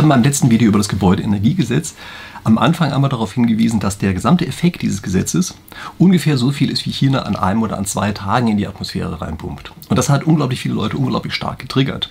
habe in meinem letzten Video über das Gebäudeenergiegesetz am Anfang einmal darauf hingewiesen, dass der gesamte Effekt dieses Gesetzes ungefähr so viel ist, wie China an einem oder an zwei Tagen in die Atmosphäre reinpumpt. Und das hat unglaublich viele Leute unglaublich stark getriggert.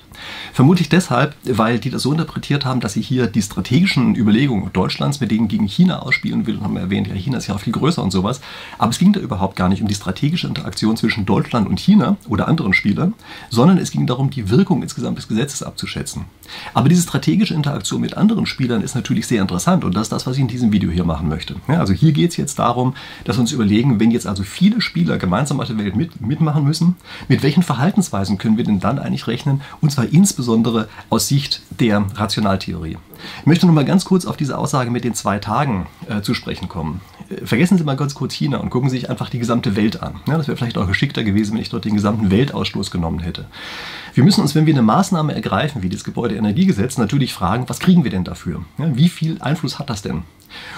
Vermutlich deshalb, weil die das so interpretiert haben, dass sie hier die strategischen Überlegungen Deutschlands mit denen gegen China ausspielen will und haben erwähnt, ja, China ist ja auch viel größer und sowas. Aber es ging da überhaupt gar nicht um die strategische Interaktion zwischen Deutschland und China oder anderen Spielern, sondern es ging darum, die Wirkung insgesamt des Gesetzes abzuschätzen. Aber diese strategische Interaktion mit anderen Spielern ist natürlich sehr interessant und das das, was ich in diesem Video hier machen möchte. Ja, also hier geht es jetzt darum, dass wir uns überlegen, wenn jetzt also viele Spieler gemeinsam auf der Welt mit, mitmachen müssen, mit welchen Verhaltensweisen können wir denn dann eigentlich rechnen und zwar insbesondere aus Sicht der Rationaltheorie. Ich möchte noch mal ganz kurz auf diese Aussage mit den zwei Tagen äh, zu sprechen kommen. Vergessen Sie mal ganz kurz China und gucken Sie sich einfach die gesamte Welt an. Ja, das wäre vielleicht auch geschickter gewesen, wenn ich dort den gesamten Weltausstoß genommen hätte. Wir müssen uns, wenn wir eine Maßnahme ergreifen, wie das Gebäudeenergiegesetz, natürlich fragen, was kriegen wir denn dafür? Ja, wie viel Einfluss hat das denn?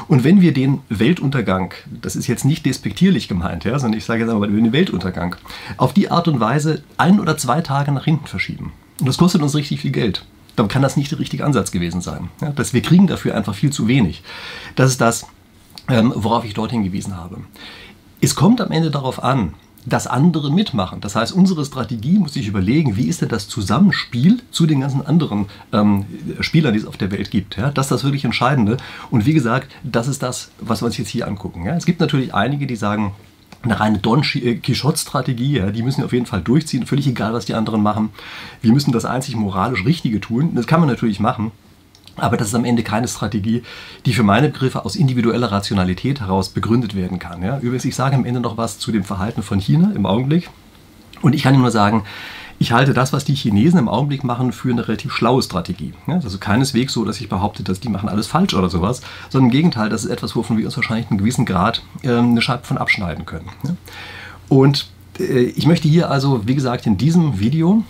Und wenn wir den Weltuntergang, das ist jetzt nicht despektierlich gemeint, ja, sondern ich sage jetzt aber den Weltuntergang, auf die Art und Weise ein oder zwei Tage nach hinten verschieben, und das kostet uns richtig viel Geld, dann kann das nicht der richtige Ansatz gewesen sein. Ja, dass wir kriegen dafür einfach viel zu wenig. Das ist das, ähm, worauf ich dort hingewiesen habe. Es kommt am Ende darauf an, dass andere mitmachen. Das heißt, unsere Strategie muss sich überlegen, wie ist denn das Zusammenspiel zu den ganzen anderen ähm, Spielern, die es auf der Welt gibt. Ja? Das ist das wirklich Entscheidende. Und wie gesagt, das ist das, was wir uns jetzt hier angucken. Ja? Es gibt natürlich einige, die sagen, eine reine Don äh, Quixote-Strategie, ja, die müssen wir auf jeden Fall durchziehen, völlig egal, was die anderen machen. Wir müssen das einzig moralisch Richtige tun. Das kann man natürlich machen. Aber das ist am Ende keine Strategie, die für meine Begriffe aus individueller Rationalität heraus begründet werden kann. Ja? Übrigens, ich sage am Ende noch was zu dem Verhalten von China im Augenblick. Und ich kann Ihnen nur sagen, ich halte das, was die Chinesen im Augenblick machen, für eine relativ schlaue Strategie. Ja, also keineswegs so, dass ich behaupte, dass die machen alles falsch oder sowas, sondern im Gegenteil, das ist etwas, wovon wir uns wahrscheinlich einen gewissen Grad äh, eine Scheibe von abschneiden können. Ja? Und äh, ich möchte hier also, wie gesagt, in diesem Video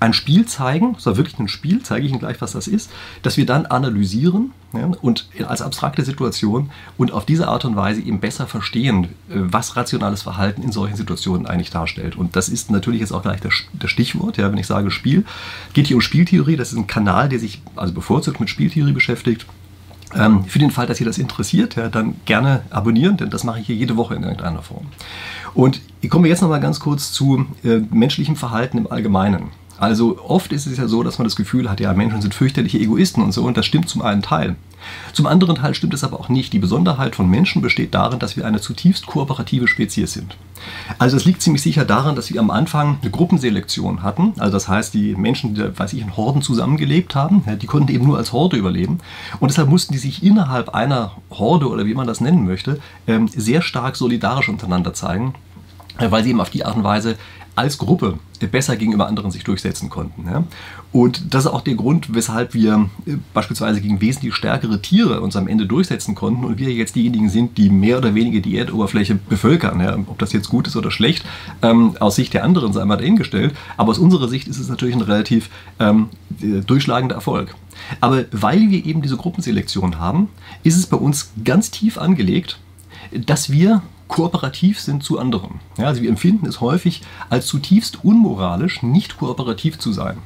ein Spiel zeigen, es war wirklich ein Spiel, zeige ich Ihnen gleich, was das ist, dass wir dann analysieren ja, und als abstrakte Situation und auf diese Art und Weise eben besser verstehen, äh, was rationales Verhalten in solchen Situationen eigentlich darstellt. Und das ist natürlich jetzt auch gleich das, das Stichwort, ja, wenn ich sage Spiel. Geht hier um Spieltheorie, das ist ein Kanal, der sich also bevorzugt mit Spieltheorie beschäftigt. Ähm, für den Fall, dass Sie das interessiert, ja, dann gerne abonnieren, denn das mache ich hier jede Woche in irgendeiner Form. Und ich komme jetzt noch mal ganz kurz zu äh, menschlichem Verhalten im Allgemeinen. Also oft ist es ja so, dass man das Gefühl hat, ja, Menschen sind fürchterliche Egoisten und so, und das stimmt zum einen Teil. Zum anderen Teil stimmt es aber auch nicht. Die Besonderheit von Menschen besteht darin, dass wir eine zutiefst kooperative Spezies sind. Also es liegt ziemlich sicher daran, dass wir am Anfang eine Gruppenselektion hatten. Also das heißt, die Menschen, die, weiß ich, in Horden zusammengelebt haben, die konnten eben nur als Horde überleben. Und deshalb mussten die sich innerhalb einer Horde oder wie man das nennen möchte, ähm, sehr stark solidarisch untereinander zeigen weil sie eben auf die Art und Weise als Gruppe besser gegenüber anderen sich durchsetzen konnten. Und das ist auch der Grund, weshalb wir äh, beispielsweise gegen wesentlich stärkere Tiere uns am Ende durchsetzen konnten und wir jetzt diejenigen sind, die mehr oder weniger die Erdoberfläche bevölkern. Ob das jetzt gut ist oder schlecht, ähm, aus Sicht der anderen sei mal dahingestellt. Aber aus unserer Sicht ist es natürlich ein relativ ähm, äh, durchschlagender Erfolg. Aber weil wir eben diese Gruppenselektion haben, ist es bei uns ganz tief angelegt, dass wir kooperativ sind zu anderen. Ja, also wir empfinden es häufig als zutiefst unmoralisch, nicht kooperativ zu sein.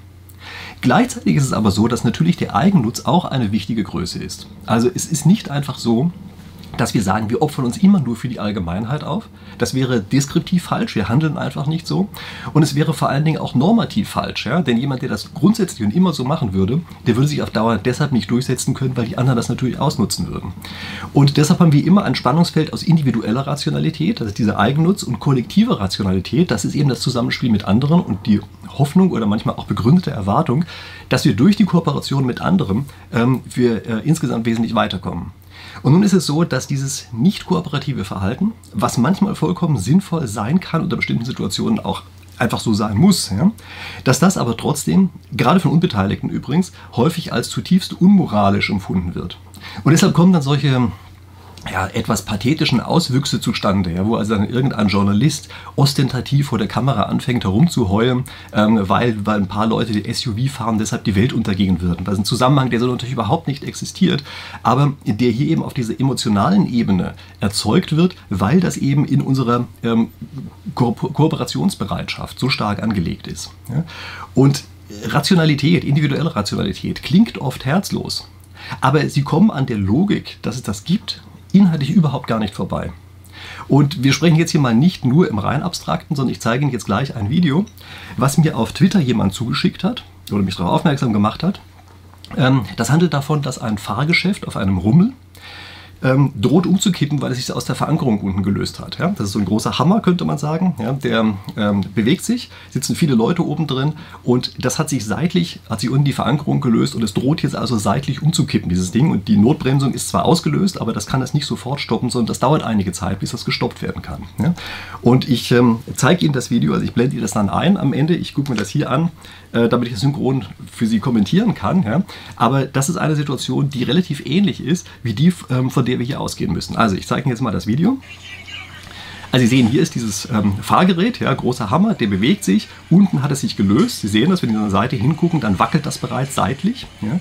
Gleichzeitig ist es aber so, dass natürlich der Eigennutz auch eine wichtige Größe ist. Also es ist nicht einfach so, dass wir sagen, wir opfern uns immer nur für die Allgemeinheit auf. Das wäre deskriptiv falsch, wir handeln einfach nicht so. Und es wäre vor allen Dingen auch normativ falsch, ja? denn jemand, der das grundsätzlich und immer so machen würde, der würde sich auf Dauer deshalb nicht durchsetzen können, weil die anderen das natürlich ausnutzen würden. Und deshalb haben wir immer ein Spannungsfeld aus individueller Rationalität, das ist dieser Eigennutz, und kollektiver Rationalität, das ist eben das Zusammenspiel mit anderen und die Hoffnung oder manchmal auch begründete Erwartung, dass wir durch die Kooperation mit anderen ähm, wir äh, insgesamt wesentlich weiterkommen. Und nun ist es so, dass dieses nicht kooperative Verhalten, was manchmal vollkommen sinnvoll sein kann, unter bestimmten Situationen auch einfach so sein muss, ja, dass das aber trotzdem, gerade von Unbeteiligten übrigens, häufig als zutiefst unmoralisch empfunden wird. Und deshalb kommen dann solche ja, etwas pathetischen Auswüchse zustande, ja, wo also dann irgendein Journalist ostentativ vor der Kamera anfängt herumzuheulen, ähm, weil, weil ein paar Leute die SUV fahren, deshalb die Welt untergehen würden. Das ist ein Zusammenhang, der so natürlich überhaupt nicht existiert, aber der hier eben auf dieser emotionalen Ebene erzeugt wird, weil das eben in unserer ähm, Ko Kooperationsbereitschaft so stark angelegt ist. Ja. Und Rationalität, individuelle Rationalität klingt oft herzlos. Aber sie kommen an der Logik, dass es das gibt, inhaltlich überhaupt gar nicht vorbei. Und wir sprechen jetzt hier mal nicht nur im rein abstrakten, sondern ich zeige Ihnen jetzt gleich ein Video, was mir auf Twitter jemand zugeschickt hat oder mich darauf aufmerksam gemacht hat. Ähm, das handelt davon, dass ein Fahrgeschäft auf einem Rummel ähm, droht umzukippen, weil es sich aus der Verankerung unten gelöst hat. Ja? Das ist so ein großer Hammer, könnte man sagen. Ja? Der ähm, bewegt sich, sitzen viele Leute oben drin und das hat sich seitlich, hat sich unten die Verankerung gelöst und es droht jetzt also seitlich umzukippen, dieses Ding. Und die Notbremsung ist zwar ausgelöst, aber das kann das nicht sofort stoppen, sondern das dauert einige Zeit, bis das gestoppt werden kann. Ja? Und ich ähm, zeige Ihnen das Video, also ich blende Ihnen das dann ein am Ende. Ich gucke mir das hier an, äh, damit ich das synchron für Sie kommentieren kann. Ja? Aber das ist eine Situation, die relativ ähnlich ist wie die, ähm, von der wir hier ausgehen müssen. Also ich zeige Ihnen jetzt mal das Video. Also Sie sehen, hier ist dieses ähm, Fahrgerät, ja, großer Hammer, der bewegt sich. Unten hat es sich gelöst. Sie sehen das, wenn Sie an der Seite hingucken, dann wackelt das bereits seitlich. Ja.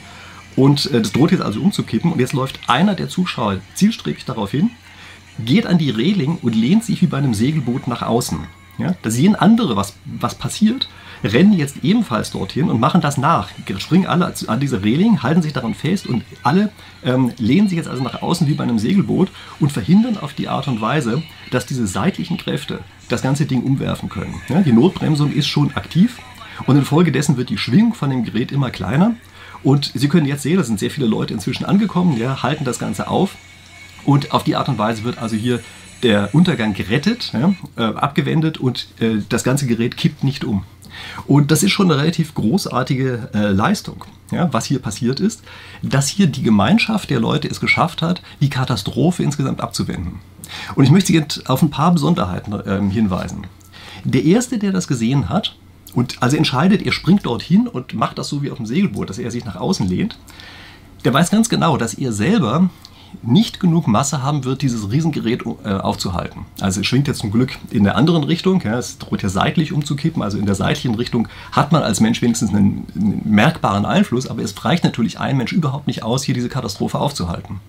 Und äh, das droht jetzt also umzukippen. Und jetzt läuft einer der Zuschauer zielstrebig darauf hin, geht an die Reling und lehnt sich wie bei einem Segelboot nach außen. Ja. Da sehen andere, was, was passiert rennen jetzt ebenfalls dorthin und machen das nach. Springen alle an diese Reling, halten sich daran fest und alle ähm, lehnen sich jetzt also nach außen wie bei einem Segelboot und verhindern auf die Art und Weise, dass diese seitlichen Kräfte das ganze Ding umwerfen können. Ja, die Notbremsung ist schon aktiv und infolgedessen wird die Schwingung von dem Gerät immer kleiner. Und Sie können jetzt sehen, da sind sehr viele Leute inzwischen angekommen, ja, halten das Ganze auf. Und auf die Art und Weise wird also hier der Untergang gerettet, ja, äh, abgewendet und äh, das ganze Gerät kippt nicht um. Und das ist schon eine relativ großartige äh, Leistung, ja, was hier passiert ist, dass hier die Gemeinschaft der Leute es geschafft hat, die Katastrophe insgesamt abzuwenden. Und ich möchte jetzt auf ein paar Besonderheiten äh, hinweisen. Der Erste, der das gesehen hat, und also entscheidet, er springt dorthin und macht das so wie auf dem Segelboot, dass er sich nach außen lehnt, der weiß ganz genau, dass er selber nicht genug Masse haben wird, dieses Riesengerät äh, aufzuhalten. Also es schwingt jetzt zum Glück in der anderen Richtung, ja, es droht ja seitlich umzukippen, also in der seitlichen Richtung hat man als Mensch wenigstens einen, einen, merkbaren Einfluss, aber es reicht natürlich ein Mensch überhaupt nicht aus, hier diese Katastrophe aufzuhalten.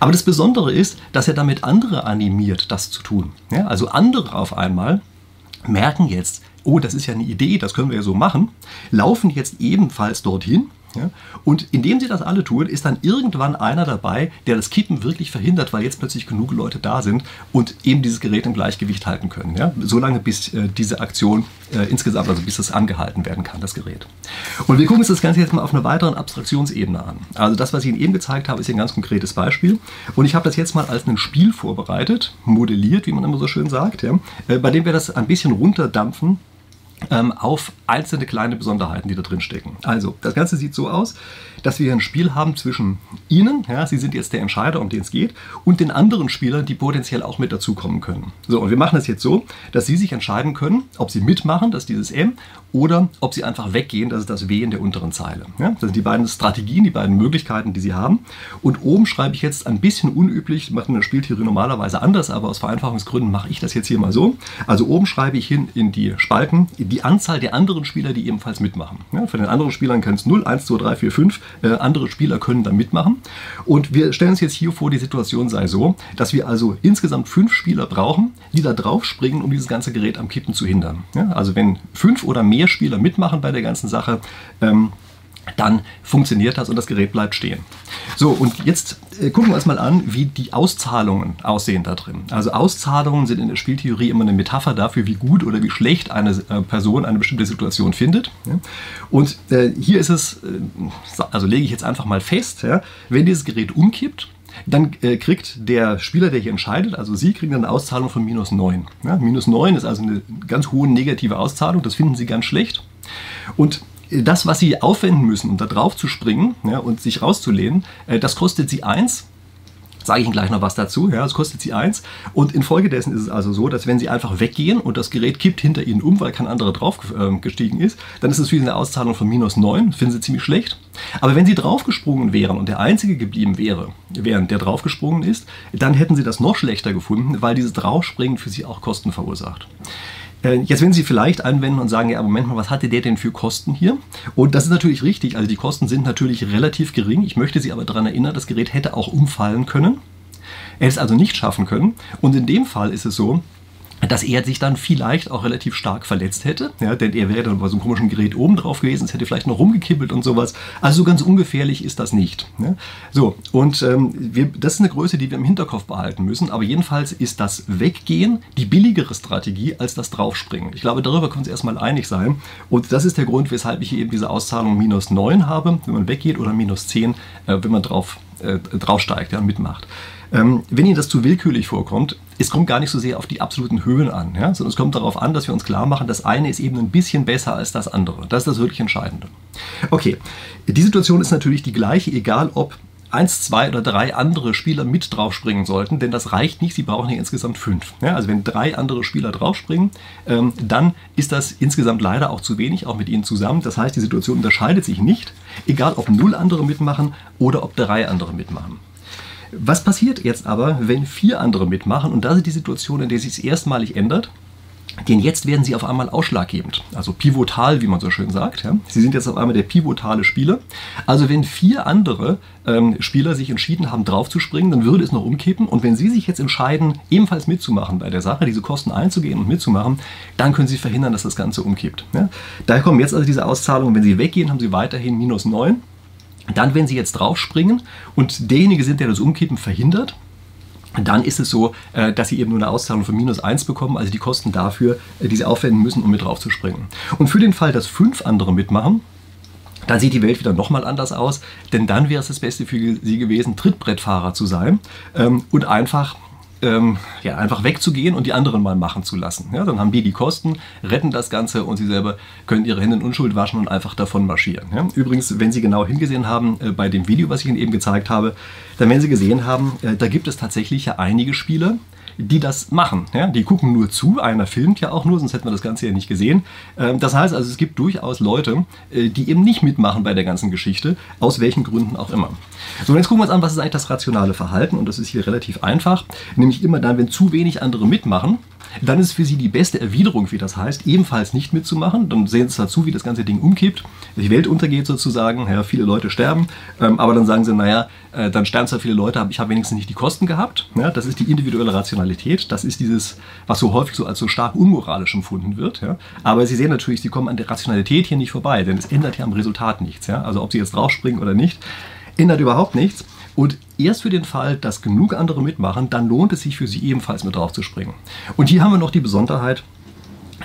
Aber das Besondere ist, dass er damit andere animiert, das zu tun. Ja, also andere auf einmal merken jetzt, oh, das ist ja eine Idee, das können wir ja so machen, laufen jetzt ebenfalls dorthin ja? Und indem sie das alle tun, ist dann irgendwann einer dabei, der das Kippen wirklich verhindert, weil jetzt plötzlich genug Leute da sind und eben dieses Gerät im Gleichgewicht halten können. Ja? Solange bis äh, diese Aktion äh, insgesamt, also bis das angehalten werden kann, das Gerät. Und wir gucken uns das Ganze jetzt mal auf einer weiteren Abstraktionsebene an. Also das, was ich Ihnen eben gezeigt habe, ist ein ganz konkretes Beispiel. Und ich habe das jetzt mal als ein Spiel vorbereitet, modelliert, wie man immer so schön sagt, ja? äh, bei dem wir das ein bisschen runterdampfen ähm, auf einzelne kleine Besonderheiten, die da drin stecken. Also, das Ganze sieht so aus, dass wir ein Spiel haben zwischen Ihnen, ja, Sie sind jetzt der Entscheider, um den es geht, und den anderen Spielern, die potenziell auch mit dazukommen können. So, und wir machen das jetzt so, dass Sie sich entscheiden können, ob Sie mitmachen, das ist dieses M, oder ob Sie einfach weggehen, das ist das W in der unteren Zeile. Ja, das sind die beiden Strategien, die beiden Möglichkeiten, die Sie haben. Und oben schreibe ich jetzt ein bisschen unüblich, macht in der Spieltheorie normalerweise anders, aber aus Vereinfachungsgründen mache ich das jetzt hier mal so. Also oben schreibe ich hin in die Spalten die Anzahl der anderen Spieler, die ebenfalls mitmachen. Ja, von den anderen Spielern können es 0, 1, 2, 3, 4, 5 äh, andere Spieler können da mitmachen. Und wir stellen uns jetzt hier vor, die Situation sei so, dass wir also insgesamt fünf Spieler brauchen, die da drauf springen, um dieses ganze Gerät am Kippen zu hindern. Ja, also wenn fünf oder mehr Spieler mitmachen bei der ganzen Sache, ähm, dann funktioniert das und das Gerät bleibt stehen. So, und jetzt äh, gucken wir uns mal an, wie die Auszahlungen aussehen da drin. Also Auszahlungen sind in der Spieltheorie immer eine Metapher dafür, wie gut oder wie schlecht eine äh, Person eine bestimmte Situation findet. Und äh, hier ist es, also lege ich jetzt einfach mal fest, wenn dieses Gerät umkippt, dann äh, kriegt der Spieler, der hier entscheidet, also Sie kriegen eine Auszahlung von minus 9. Ja, minus 9 ist also eine ganz hohe negative Auszahlung, das finden Sie ganz schlecht. Und das, was sie aufwenden müssen, um da drauf zu springen ja, und sich rauszulehnen, äh, das kostet sie eins. Sage ich Ihnen gleich noch was dazu. Ja, das kostet sie eins. Und infolgedessen ist es also so, dass wenn Sie einfach weggehen und das Gerät kippt hinter Ihnen um, weil kein anderer drauf äh, gestiegen ist, dann ist es für Sie eine Auszahlung von minus 9. Finden Sie ziemlich schlecht. Aber wenn Sie draufgesprungen wären und der Einzige geblieben wäre, während der draufgesprungen ist, dann hätten Sie das noch schlechter gefunden, weil dieses Draufspringen für Sie auch Kosten verursacht. Äh, jetzt werden Sie vielleicht anwenden und sagen, ja, Moment mal, was hatte der denn für Kosten hier? Und das ist natürlich richtig. Also die Kosten sind natürlich relativ gering. Ich möchte Sie aber daran erinnern, das Gerät hätte auch umfallen können. Er hätte es also nicht schaffen können. Und in dem Fall ist es so, dass er sich dann vielleicht auch relativ stark verletzt hätte, ja, denn er wäre dann bei so einem komischen Gerät oben drauf gewesen, es hätte vielleicht noch rumgekippelt und sowas. Also so ganz ungefährlich ist das nicht. Ja. So, und ähm, wir, das ist eine Größe, die wir im Hinterkopf behalten müssen, aber jedenfalls ist das Weggehen die billigere Strategie als das Draufspringen. Ich glaube, darüber können wir uns erstmal einig sein und das ist der Grund, weshalb ich hier eben diese Auszahlung minus 9 habe, wenn man weggeht, oder minus 10, äh, wenn man drauf, äh, draufsteigt, ja, mitmacht. Ähm, wenn Ihnen das zu willkürlich vorkommt, es kommt gar nicht so sehr auf die absoluten Höhen an, ja, sondern es kommt darauf an, dass wir uns klar machen, das eine ist eben ein bisschen besser als das andere. Das ist das wirklich Entscheidende. Okay, die Situation ist natürlich die gleiche, egal ob eins, zwei oder drei andere Spieler mit draufspringen sollten, denn das reicht nicht, sie brauchen hier insgesamt fünf. Ja, also wenn drei andere Spieler draufspringen, ähm, dann ist das insgesamt leider auch zu wenig, auch mit ihnen zusammen. Das heißt, die Situation unterscheidet sich nicht, egal ob null andere mitmachen oder ob drei andere mitmachen. Was passiert jetzt aber, wenn vier andere mitmachen? Und das ist die Situation, in der sich es erstmalig ändert. Denn jetzt werden sie auf einmal ausschlaggebend, also pivotal, wie man so schön sagt. Ja. Sie sind jetzt auf einmal der pivotale Spieler. Also wenn vier andere ähm, Spieler sich entschieden haben, draufzuspringen, dann würde es noch umkippen. Und wenn sie sich jetzt entscheiden, ebenfalls mitzumachen bei der Sache, diese Kosten einzugehen und mitzumachen, dann können sie verhindern, dass das Ganze umkippt. Ja. Daher kommen jetzt also diese Auszahlungen. Wenn sie weggehen, haben sie weiterhin minus 9. Dann, wenn Sie jetzt draufspringen und derjenige sind, der das Umkippen verhindert, dann ist es so, äh, dass Sie eben nur eine Auszahlung von minus 1 bekommen, also die Kosten dafür, äh, die Sie aufwenden müssen, um mit draufzuspringen. Und für den Fall, dass fünf andere mitmachen, dann sieht die Welt wieder nochmal anders aus, denn dann wäre es das Beste für Sie gewesen, Trittbrettfahrer zu sein ähm, und einfach ähm, ja, einfach wegzugehen und die anderen mal machen zu lassen. Ja, dann haben die die Kosten, retten das Ganze und sie selber können ihre Hände in Unschuld waschen und einfach davon marschieren. Ja. Übrigens, wenn Sie genau hingesehen haben äh, bei dem Video, was ich Ihnen eben gezeigt habe, dann werden Sie gesehen haben, äh, da gibt es tatsächlich ja einige Spieler, die das machen. Ja? Die gucken nur zu, einer filmt ja auch nur, sonst hätten wir das Ganze ja nicht gesehen. Ähm, das heißt also, es gibt durchaus Leute, äh, die eben nicht mitmachen bei der ganzen Geschichte, aus welchen Gründen auch immer. So, und jetzt gucken wir uns an, was ist eigentlich das rationale Verhalten und das ist hier relativ einfach, nämlich immer dann, wenn zu wenig andere mitmachen, dann ist für sie die beste Erwiderung, wie das heißt, ebenfalls nicht mitzumachen. Dann sehen sie dazu, wie das ganze Ding umkippt, die Welt untergeht sozusagen, ja, viele Leute sterben, ähm, aber dann sagen sie, naja, äh, dann sterben zwar viele Leute, aber ich habe wenigstens nicht die Kosten gehabt. Ja, das ist die individuelle Rationalität, das ist dieses, was so häufig so als so stark unmoralisch empfunden wird. Ja. Aber Sie sehen natürlich, Sie kommen an der Rationalität hier nicht vorbei, denn es ändert ja am Resultat nichts. Ja. Also ob Sie jetzt draufspringen oder nicht, ändert überhaupt nichts. Und erst für den Fall, dass genug andere mitmachen, dann lohnt es sich für sie ebenfalls mit drauf zu springen. Und hier haben wir noch die Besonderheit,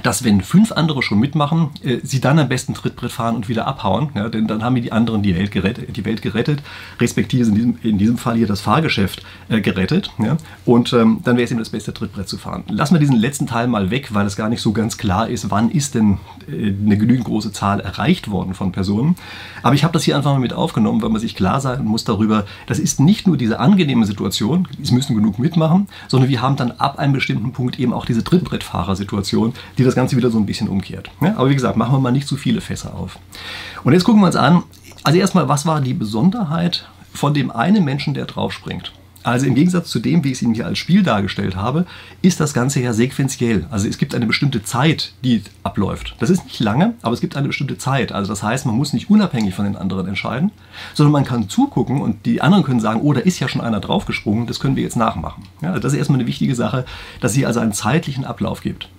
dass wenn fünf andere schon mitmachen, äh, sie dann am besten Trittbrett fahren und wieder abhauen, ja, denn dann haben die anderen die Welt gerettet, die Welt gerettet respektive in diesem, in diesem Fall hier das Fahrgeschäft äh, gerettet. Ja, und ähm, dann wäre es eben das beste Trittbrett zu fahren. Lassen wir diesen letzten Teil mal weg, weil es gar nicht so ganz klar ist, wann ist denn äh, eine genügend große Zahl erreicht worden von Personen. Aber ich habe das hier einfach mal mit aufgenommen, weil man sich klar sein muss darüber, das ist nicht nur diese angenehme Situation, es müssen genug mitmachen, sondern wir haben dann ab einem bestimmten Punkt eben auch diese Trittbrettfahrersituation, die das das Ganze wieder so ein bisschen umkehrt. Ja, aber wie gesagt, machen wir mal nicht zu viele Fässer auf. Und jetzt gucken wir uns an, also erstmal, was war die Besonderheit von dem einen Menschen, der draufspringt? Also im Gegensatz zu dem, wie ich es Ihnen hier als Spiel dargestellt habe, ist das Ganze ja sequenziell. Also es gibt eine bestimmte Zeit, die abläuft. Das ist nicht lange, aber es gibt eine bestimmte Zeit. Also das heißt, man muss nicht unabhängig von den anderen entscheiden, sondern man kann zugucken und die anderen können sagen, oh, da ist ja schon einer draufgesprungen, das können wir jetzt nachmachen. Ja, also das ist erstmal eine wichtige Sache, dass es hier also einen zeitlichen Ablauf gibt.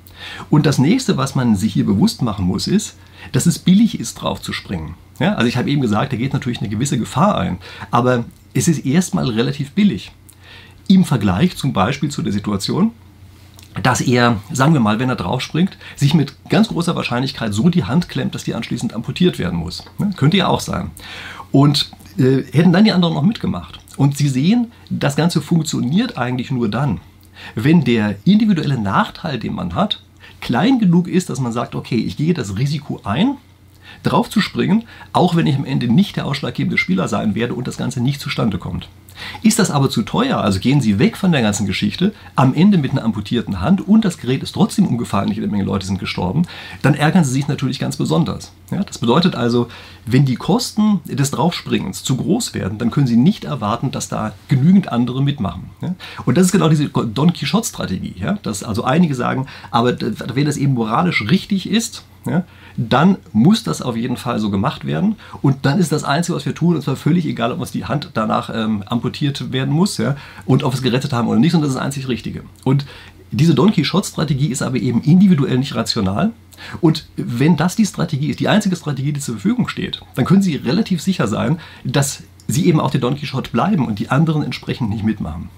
Und das nächste, was man sich hier bewusst machen muss, ist, dass es billig ist, drauf zu springen. Ja, also ich habe eben gesagt, da geht natürlich eine gewisse Gefahr ein, aber es ist erstmal relativ billig. Im Vergleich zum Beispiel zu der Situation, dass er, sagen wir mal, wenn er draufspringt, sich mit ganz großer Wahrscheinlichkeit so die Hand klemmt, dass die anschließend amputiert werden muss. Ja, könnte ja auch sein. Und äh, hätten dann die anderen noch mitgemacht. Und Sie sehen, das Ganze funktioniert eigentlich nur dann, wenn der individuelle Nachteil, den man hat, klein genug ist, dass man sagt, okay, ich gehe das Risiko ein, drauf zu springen, auch wenn ich am Ende nicht der ausschlaggebende Spieler sein werde und das Ganze nicht zustande kommt. Ist das aber zu teuer, also gehen Sie weg von der ganzen Geschichte, am Ende mit einer amputierten Hand und das Gerät ist trotzdem umgefallen, nicht eine Menge Leute sind gestorben, dann ärgern Sie sich natürlich ganz besonders. Ja, das bedeutet also, wenn die Kosten des Draufspringens zu groß werden, dann können Sie nicht erwarten, dass da genügend andere mitmachen. Ja? Und das ist genau diese Don Quixote-Strategie, ja? dass also einige sagen, aber wenn das eben moralisch richtig ist, ja, dann muss das auf jeden Fall so gemacht werden. Und dann ist das Einzige, was wir tun, und zwar völlig egal, ob uns die Hand danach ähm, amputiert werden muss ja, und ob wir es gerettet haben oder nicht, und das ist das einzig Richtige. Und Diese Don Quixote-Strategie ist aber eben individuell nicht rational. Und wenn das die Strategie ist, die einzige Strategie, die zur Verfügung steht, dann können Sie relativ sicher sein, dass Sie eben auch der Don Quixote bleiben und die anderen entsprechend nicht mitmachen.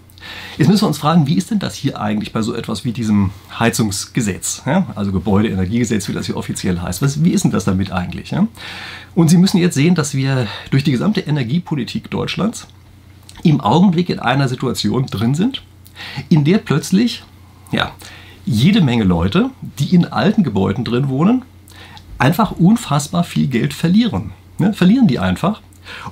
Jetzt müssen wir uns fragen, wie ist denn das hier eigentlich bei so etwas wie diesem Heizungsgesetz, ja? also Gebäudeenergiegesetz, wie das hier offiziell heißt. Was, wie ist denn das damit eigentlich? Ja? Und Sie müssen jetzt sehen, dass wir durch die gesamte Energiepolitik Deutschlands im Augenblick in einer Situation drin sind, in der plötzlich ja, jede Menge Leute, die in alten Gebäuden drin wohnen, einfach unfassbar viel Geld verlieren. Ne? Verlieren die einfach.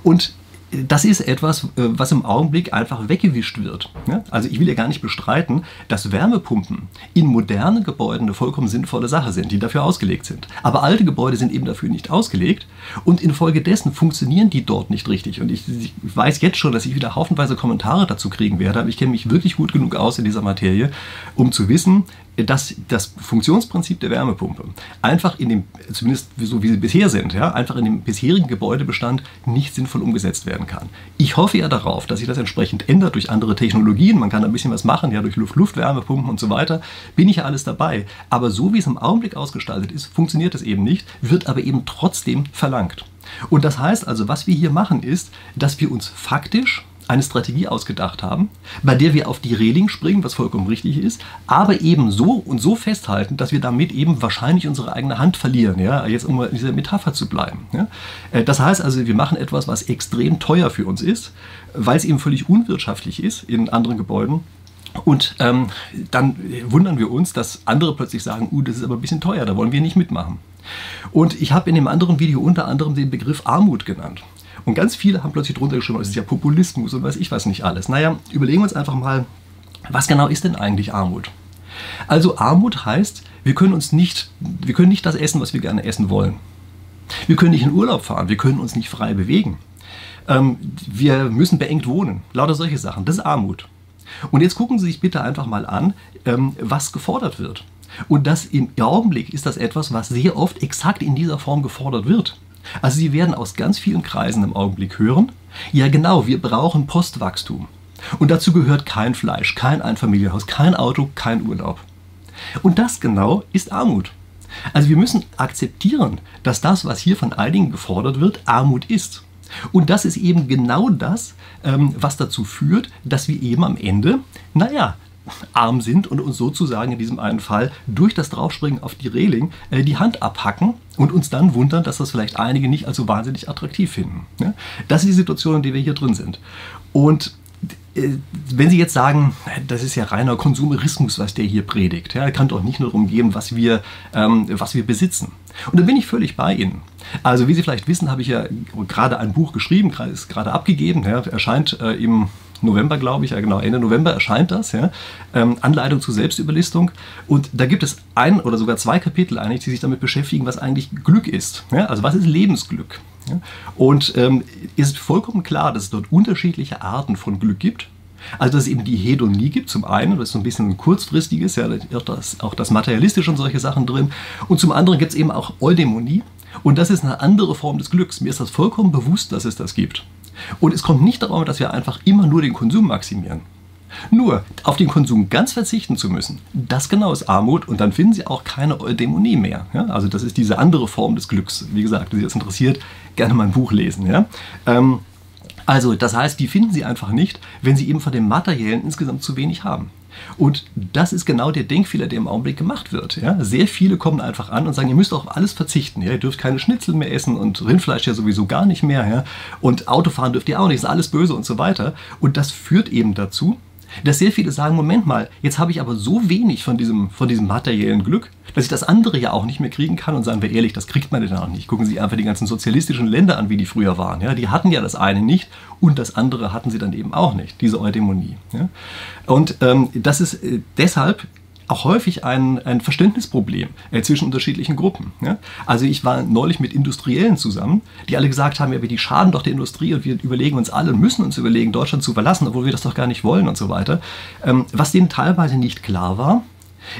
Und das ist etwas, äh, was im Augenblick einfach weggewischt wird. Also ich will ja gar nicht bestreiten, dass Wärmepumpen in modernen Gebäuden eine vollkommen sinnvolle Sache sind, die dafür ausgelegt sind. Aber alte Gebäude sind eben dafür nicht ausgelegt und infolgedessen funktionieren die dort nicht richtig. Und ich, ich weiß jetzt schon, dass ich wieder haufenweise Kommentare dazu kriegen werde, aber ich kenne mich wirklich gut genug aus in dieser Materie, um zu wissen, dass das Funktionsprinzip der Wärmepumpe einfach in dem, zumindest so wie sie bisher sind, ja, einfach in dem bisherigen Gebäudebestand nicht sinnvoll umgesetzt werden kann. Ich hoffe ja darauf, dass sich das entsprechend ändert durch andere Technologien. Man kann ein bisschen was machen, ja, durch Luft-Luft-Wärmepumpen und so weiter. Bin ich ja alles dabei. Aber so wie es im Augenblick ausgestaltet ist, funktioniert es eben nicht, wird aber eben trotzdem verlangt. Und das heißt also, was wir hier machen, ist, dass wir uns faktisch eine Strategie ausgedacht haben, bei der wir auf die Reling springen, was vollkommen richtig ist, aber eben so und so festhalten, dass wir damit eben wahrscheinlich unsere eigene Hand verlieren, ja, jetzt um in dieser Metapher zu bleiben. Ja. Äh, das heißt also, wir machen etwas, was extrem teuer für uns ist, weil es eben völlig unwirtschaftlich ist in anderen Gebäuden. Und ähm, dann wundern wir uns, dass andere plötzlich sagen, uh, das ist aber ein bisschen teuer, da wollen wir nicht mitmachen. Und ich habe in dem anderen Video unter anderem den Begriff Armut genannt. Und ganz viele haben plötzlich drunter geschrieben, das ist ja Populismus und weiß ich was nicht alles. Naja, überlegen wir uns einfach mal, was genau ist denn eigentlich Armut? Also Armut heißt, wir können uns nicht, wir können nicht das essen, was wir gerne essen wollen. Wir können nicht in Urlaub fahren, wir können uns nicht frei bewegen. Ähm, wir müssen beengt wohnen. Lauter solche Sachen. Das ist Armut. Und jetzt gucken Sie sich bitte einfach mal an, ähm, was gefordert wird. Und das im Augenblick ist das etwas, was sehr oft exakt in dieser Form gefordert wird. Also Sie werden aus ganz vielen Kreisen im Augenblick hören, ja genau, wir brauchen Postwachstum. Und dazu gehört kein Fleisch, kein Einfamilienhaus, kein Auto, kein Urlaub. Und das genau ist Armut. Also wir müssen akzeptieren, dass das, was hier von einigen gefordert wird, Armut ist. Und das ist eben genau das, ähm, was dazu führt, dass wir eben am Ende, naja, arm sind und uns sozusagen in diesem einen Fall durch das Draufspringen auf die Reling äh, die Hand abhacken und uns dann wundern, dass das vielleicht einige nicht als so wahnsinnig attraktiv finden. Ne? Das ist die Situation, in der wir hier drin sind. Und äh, wenn Sie jetzt sagen, das ist ja reiner Konsumerismus, was der hier predigt, ja, kann doch nicht nur darum gehen, was wir, ähm, was wir besitzen. Und da bin ich völlig bei Ihnen. Also wie Sie vielleicht wissen, habe ich ja gerade ein Buch geschrieben, ist gerade abgegeben, ja, erscheint äh, im November, glaube ich, ja genau, Ende November erscheint das, ja, ähm, Anleitung zur Selbstüberlistung. Und da gibt es ein oder sogar zwei Kapitel eigentlich, die sich damit beschäftigen, was eigentlich Glück ist. Ja? Also was ist Lebensglück? Ja? Und ähm, ist vollkommen klar, dass es dort unterschiedliche Arten von Glück gibt. Also dass es eben die Hedonie gibt, zum einen, das ist so ein bisschen ein kurzfristiges, ja, auch das, auch das Materialistische und solche Sachen drin. Und zum anderen gibt es eben auch Eudämonie. Und das ist eine andere Form des Glücks. Mir ist das vollkommen bewusst, dass es das gibt. Und es kommt nicht darum, dass wir einfach immer nur den Konsum maximieren. Nur auf den Konsum ganz verzichten zu müssen, das genau ist Armut und dann finden Sie auch keine Dämonie mehr. Ja? Also das ist diese andere Form des Glücks. Wie gesagt, wenn Sie das interessiert, gerne mal ein Buch lesen. Ja? Ähm, also das heißt, die finden Sie einfach nicht, wenn Sie eben von dem Materiellen insgesamt zu wenig haben. Und das ist genau der Denkfehler, der im Augenblick gemacht wird. Ja? Sehr viele kommen einfach an und sagen, ihr müsst auf alles verzichten. Ja? Ihr dürft keine Schnitzel mehr essen und Rindfleisch ja sowieso gar nicht mehr. Ja? Und Autofahren dürft ihr auch nicht, ist alles böse und so weiter. Und das führt eben dazu, dass sehr viele sagen, Moment mal, jetzt habe ich aber so wenig von diesem, von diesem materiellen Glück, dass ich das andere ja auch nicht mehr kriegen kann. Und seien wir ehrlich, das kriegt man denn auch nicht. Gucken Sie einfach die ganzen sozialistischen Länder an, wie die früher waren. Ja, die hatten ja das eine nicht und das andere hatten sie dann eben auch nicht, diese Eudämonie. Ja. Und ähm, das ist äh, deshalb auch häufig ein, ein Verständnisproblem äh, zwischen unterschiedlichen Gruppen. Ja? Also ich war neulich mit Industriellen zusammen, die alle gesagt haben, ja, wir die schaden doch der Industrie und wir überlegen uns alle, müssen uns überlegen, Deutschland zu verlassen, obwohl wir das doch gar nicht wollen und so weiter. Ähm, was denen teilweise nicht klar war,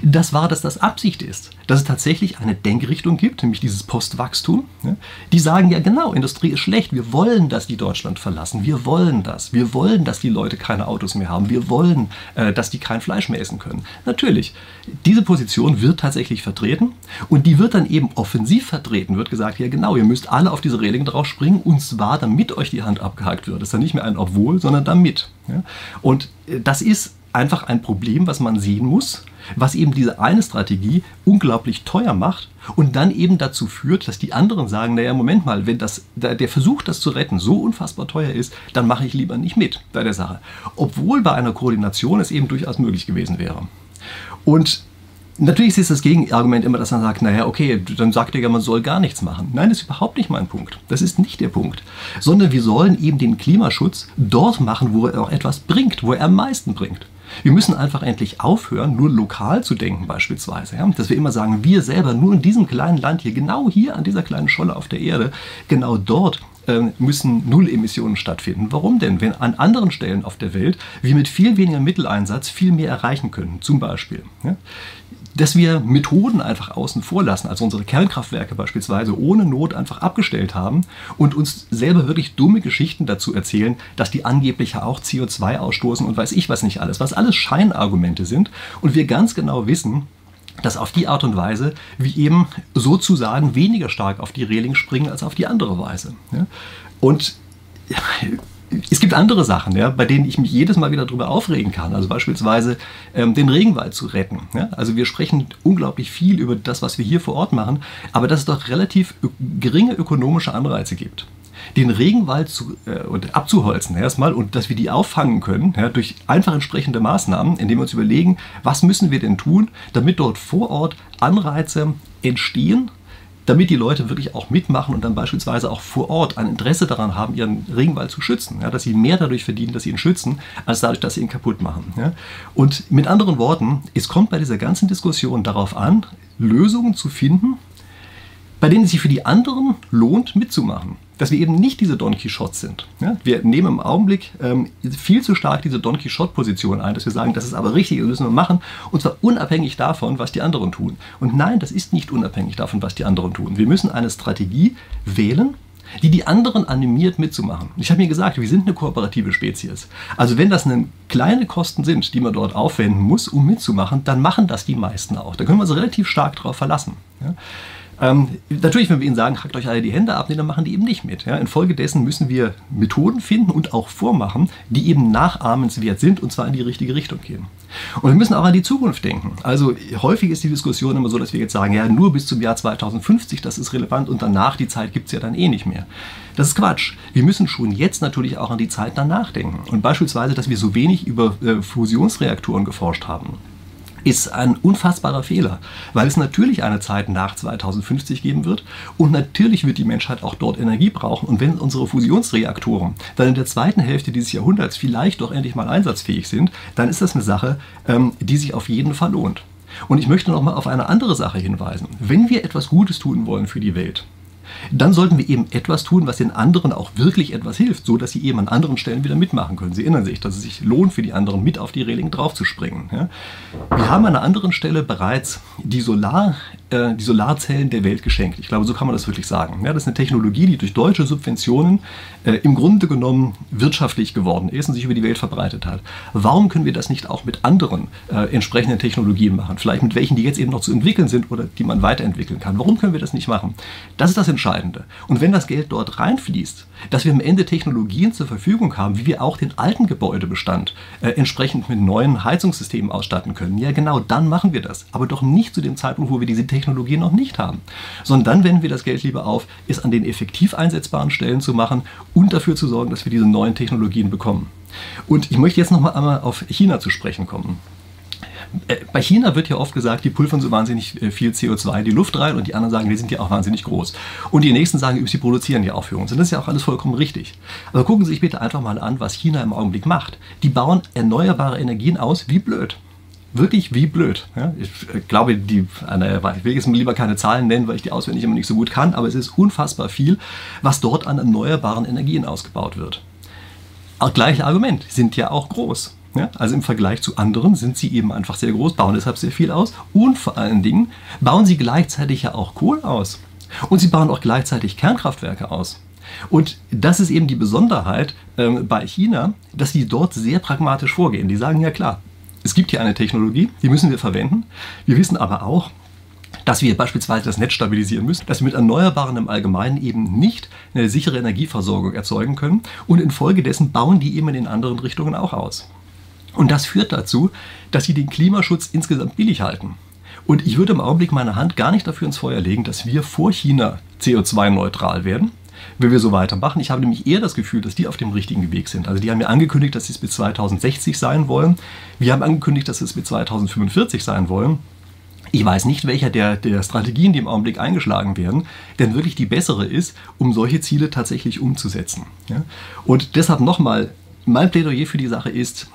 Das war, dass das Absicht ist, dass es tatsächlich eine Denkrichtung gibt, nämlich dieses Postwachstum. Die sagen ja genau, Industrie ist schlecht, wir wollen, dass die Deutschland verlassen, wir wollen das, wir wollen, dass die Leute keine Autos mehr haben, wir wollen, äh, dass die kein Fleisch mehr essen können. Natürlich, diese Position wird tatsächlich vertreten und die wird dann eben offensiv vertreten, wird gesagt, ja genau, ihr müsst alle auf diese Reling drauf springen und zwar damit euch die Hand abgehakt wird. Das ist dann nicht mehr ein Obwohl, sondern damit. Und äh, das ist einfach ein Problem, was man sehen muss, was eben diese eine Strategie unglaublich teuer macht und dann eben dazu führt, dass die anderen sagen, naja, Moment mal, wenn das, der Versuch, das zu retten, so unfassbar teuer ist, dann mache ich lieber nicht mit bei der Sache. Obwohl bei einer Koordination es eben durchaus möglich gewesen wäre. Und Natürlich ist das Gegenargument immer, dass man sagt, naja, okay, dann sagt ihr ja, man soll gar nichts machen. Nein, das ist überhaupt nicht mein Punkt. Das ist nicht der Punkt. Sondern wir sollen eben den Klimaschutz dort machen, wo er auch etwas bringt, wo er am meisten bringt. Wir müssen einfach endlich aufhören, nur lokal zu denken beispielsweise. Ja? Dass wir immer sagen, wir selber nur in diesem kleinen Land hier, genau hier an dieser kleinen Scholle auf der Erde, genau dort ähm, müssen Null-Emissionen stattfinden. Warum denn? Wenn an anderen Stellen auf der Welt wir mit viel weniger Mitteleinsatz viel mehr erreichen können, zum Beispiel. Ja? Dass wir Methoden einfach außen vor lassen, also unsere Kernkraftwerke beispielsweise ohne Not einfach abgestellt haben und uns selber wirklich dumme Geschichten dazu erzählen, dass die angeblich auch CO2 ausstoßen und weiß ich was nicht alles, was alles Scheinargumente sind und wir ganz genau wissen, dass auf die Art und Weise wir eben sozusagen weniger stark auf die Reling springen als auf die andere Weise. Und es gibt andere Sachen, ja, bei denen ich mich jedes Mal wieder darüber aufregen kann. Also beispielsweise ähm, den Regenwald zu retten. Ja? Also wir sprechen unglaublich viel über das, was wir hier vor Ort machen, aber dass es doch relativ geringe ökonomische Anreize gibt. Den Regenwald zu, äh, abzuholzen erstmal und dass wir die auffangen können ja, durch einfach entsprechende Maßnahmen, indem wir uns überlegen, was müssen wir denn tun, damit dort vor Ort Anreize entstehen, damit die Leute wirklich auch mitmachen und dann beispielsweise auch vor Ort ein Interesse daran haben, ihren Regenwald zu schützen. Ja, dass sie mehr dadurch verdienen, dass sie ihn schützen, als dadurch, dass sie ihn kaputt machen. Ja. Und mit anderen Worten, es kommt bei dieser ganzen Diskussion darauf an, Lösungen zu finden, bei denen es sich für die anderen lohnt, mitzumachen. Dass wir eben nicht diese Don Quixote sind. Ja? Wir nehmen im Augenblick ähm, viel zu stark diese Don Quixote-Position ein, dass wir sagen, das ist aber richtig, das müssen wir machen, und zwar unabhängig davon, was die anderen tun. Und nein, das ist nicht unabhängig davon, was die anderen tun. Wir müssen eine Strategie wählen, die die anderen animiert mitzumachen. Ich habe mir gesagt, wir sind eine kooperative Spezies. Also wenn das eine kleine Kosten sind, die man dort aufwenden muss, um mitzumachen, dann machen das die meisten auch. Da können wir uns relativ stark darauf verlassen. Ja? Ähm, natürlich, wenn wir ihnen sagen, hackt euch alle die Hände ab, nee, dann machen die eben nicht mit. Ja? Infolgedessen müssen wir Methoden finden und auch vormachen, die eben nachahmenswert sind und zwar in die richtige Richtung gehen. Und wir müssen auch an die Zukunft denken. Also häufig ist die Diskussion immer so, dass wir jetzt sagen, ja, nur bis zum Jahr 2050, das ist relevant und danach die Zeit gibt es ja dann eh nicht mehr. Das ist Quatsch. Wir müssen schon jetzt natürlich auch an die Zeit danach denken. Und beispielsweise, dass wir so wenig über äh, Fusionsreaktoren geforscht haben ist ein unfassbarer Fehler, weil es natürlich eine Zeit nach 2050 geben wird und natürlich wird die Menschheit auch dort Energie brauchen und wenn unsere Fusionsreaktoren dann in der zweiten Hälfte dieses Jahrhunderts vielleicht doch endlich mal einsatzfähig sind, dann ist das eine Sache, ähm, die sich auf jeden Fall lohnt. Und ich möchte noch mal auf eine andere Sache hinweisen. Wenn wir etwas Gutes tun wollen für die Welt, dann sollten wir eben etwas tun, was den anderen auch wirklich etwas hilft, so dass sie eben an anderen Stellen wieder mitmachen können. Sie erinnern sich, dass es sich lohnt für die anderen mit auf die Reling draufzuspringen. Wir haben an einer anderen Stelle bereits die, Solar, äh, die Solarzellen der Welt geschenkt. Ich glaube, so kann man das wirklich sagen. Ja, das ist eine Technologie, die durch deutsche Subventionen äh, im Grunde genommen wirtschaftlich geworden ist und sich über die Welt verbreitet hat. Warum können wir das nicht auch mit anderen äh, entsprechenden Technologien machen? Vielleicht mit welchen, die jetzt eben noch zu entwickeln sind oder die man weiterentwickeln kann. Warum können wir das nicht machen? Das ist das Entscheidende. Und wenn das Geld dort reinfließt, dass wir am Ende Technologien zur Verfügung haben, wie wir auch den alten Gebäudebestand äh, entsprechend mit neuen Heizungssystemen ausstatten können, ja genau, dann machen wir das. Aber doch nicht zu dem Zeitpunkt, wo wir diese Technologie noch nicht haben. Sondern dann wenden wir das Geld lieber auf, es an den effektiv einsetzbaren Stellen zu machen und dafür zu sorgen, dass wir diese neuen Technologien bekommen. Und ich möchte jetzt noch mal einmal auf China zu sprechen kommen. Äh, bei China wird ja oft gesagt, die pulvern so wahnsinnig äh, viel CO2 in die Luft rein und die anderen sagen, die sind ja auch wahnsinnig groß. Und die nächsten sagen, sie produzieren ja auch für uns. Und das ist ja auch alles vollkommen richtig. Aber gucken Sie sich bitte einfach mal an, was China im Augenblick macht. Die bauen erneuerbare Energien aus, wie blöd wirklich wie blöd. Ja, ich äh, glaube, die, ich will jetzt lieber keine Zahlen nennen, weil ich die auswendig immer nicht so gut kann, aber es ist unfassbar viel, was dort an erneuerbaren Energien ausgebaut wird. Auch gleiche Argument, sind ja auch groß. Ja, also im Vergleich zu anderen sind sie eben einfach sehr groß, bauen deshalb sehr viel aus und vor allen Dingen bauen sie gleichzeitig ja auch Kohle aus. Und sie bauen auch gleichzeitig Kernkraftwerke aus. Und das ist eben die Besonderheit ähm, bei China, dass sie dort sehr pragmatisch vorgehen. Die sagen ja klar, es gibt hier eine Technologie, die müssen wir verwenden. Wir wissen aber auch, dass wir beispielsweise das Netz stabilisieren müssen, dass wir mit Erneuerbaren im Allgemeinen eben nicht eine sichere Energieversorgung erzeugen können und infolgedessen bauen die eben in den anderen Richtungen auch aus. Und das führt dazu, dass sie den Klimaschutz insgesamt billig halten. Und ich würde im Augenblick meine Hand gar nicht dafür ins Feuer legen, dass wir vor China CO2-neutral werden, wenn wir so weitermachen. Ich habe nämlich eher das Gefühl, dass die auf dem richtigen Weg sind. Also die haben ja angekündigt, dass sie es bis 2060 sein wollen. Wir haben angekündigt, dass sie es bis 2045 sein wollen. Ich weiß nicht, welcher der, der Strategien, die im Augenblick eingeschlagen werden, denn wirklich die bessere ist, um solche Ziele tatsächlich umzusetzen. Ja? Und deshalb nochmal, mein Plädoyer für die Sache ist,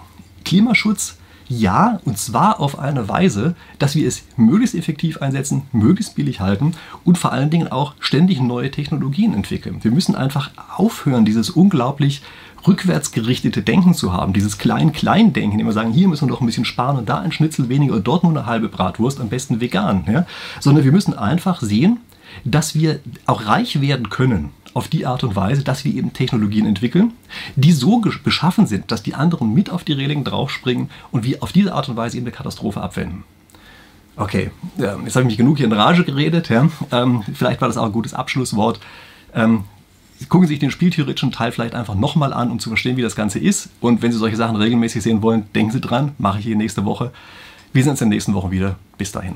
Klimaschutz ja, und zwar auf eine Weise, dass wir es möglichst effektiv einsetzen, möglichst billig halten und vor allen Dingen auch ständig neue Technologien entwickeln. Wir müssen einfach aufhören, dieses unglaublich rückwärtsgerichtete Denken zu haben, dieses Klein-Klein-Denken, wir sagen, hier müssen wir noch ein bisschen sparen und da ein Schnitzel weniger und dort nur eine halbe Bratwurst, am besten vegan. Ja? Sondern wir müssen einfach sehen, dass wir auch reich werden können auf die Art und Weise, dass wir eben Technologien entwickeln, die so beschaffen sind, dass die anderen mit auf die Reling draufspringen und wir auf diese Art und Weise eben eine Katastrophe abwenden. Okay, jetzt habe ich mich genug hier in Rage geredet. Ja. Ähm, vielleicht war das auch ein gutes Abschlusswort. Ähm, gucken Sie sich den spieltheoretischen Teil vielleicht einfach nochmal an, um zu verstehen, wie das Ganze ist. Und wenn Sie solche Sachen regelmäßig sehen wollen, denken Sie dran, mache ich hier nächste Woche. Wir sehen uns in den nächsten Wochen wieder. Bis dahin.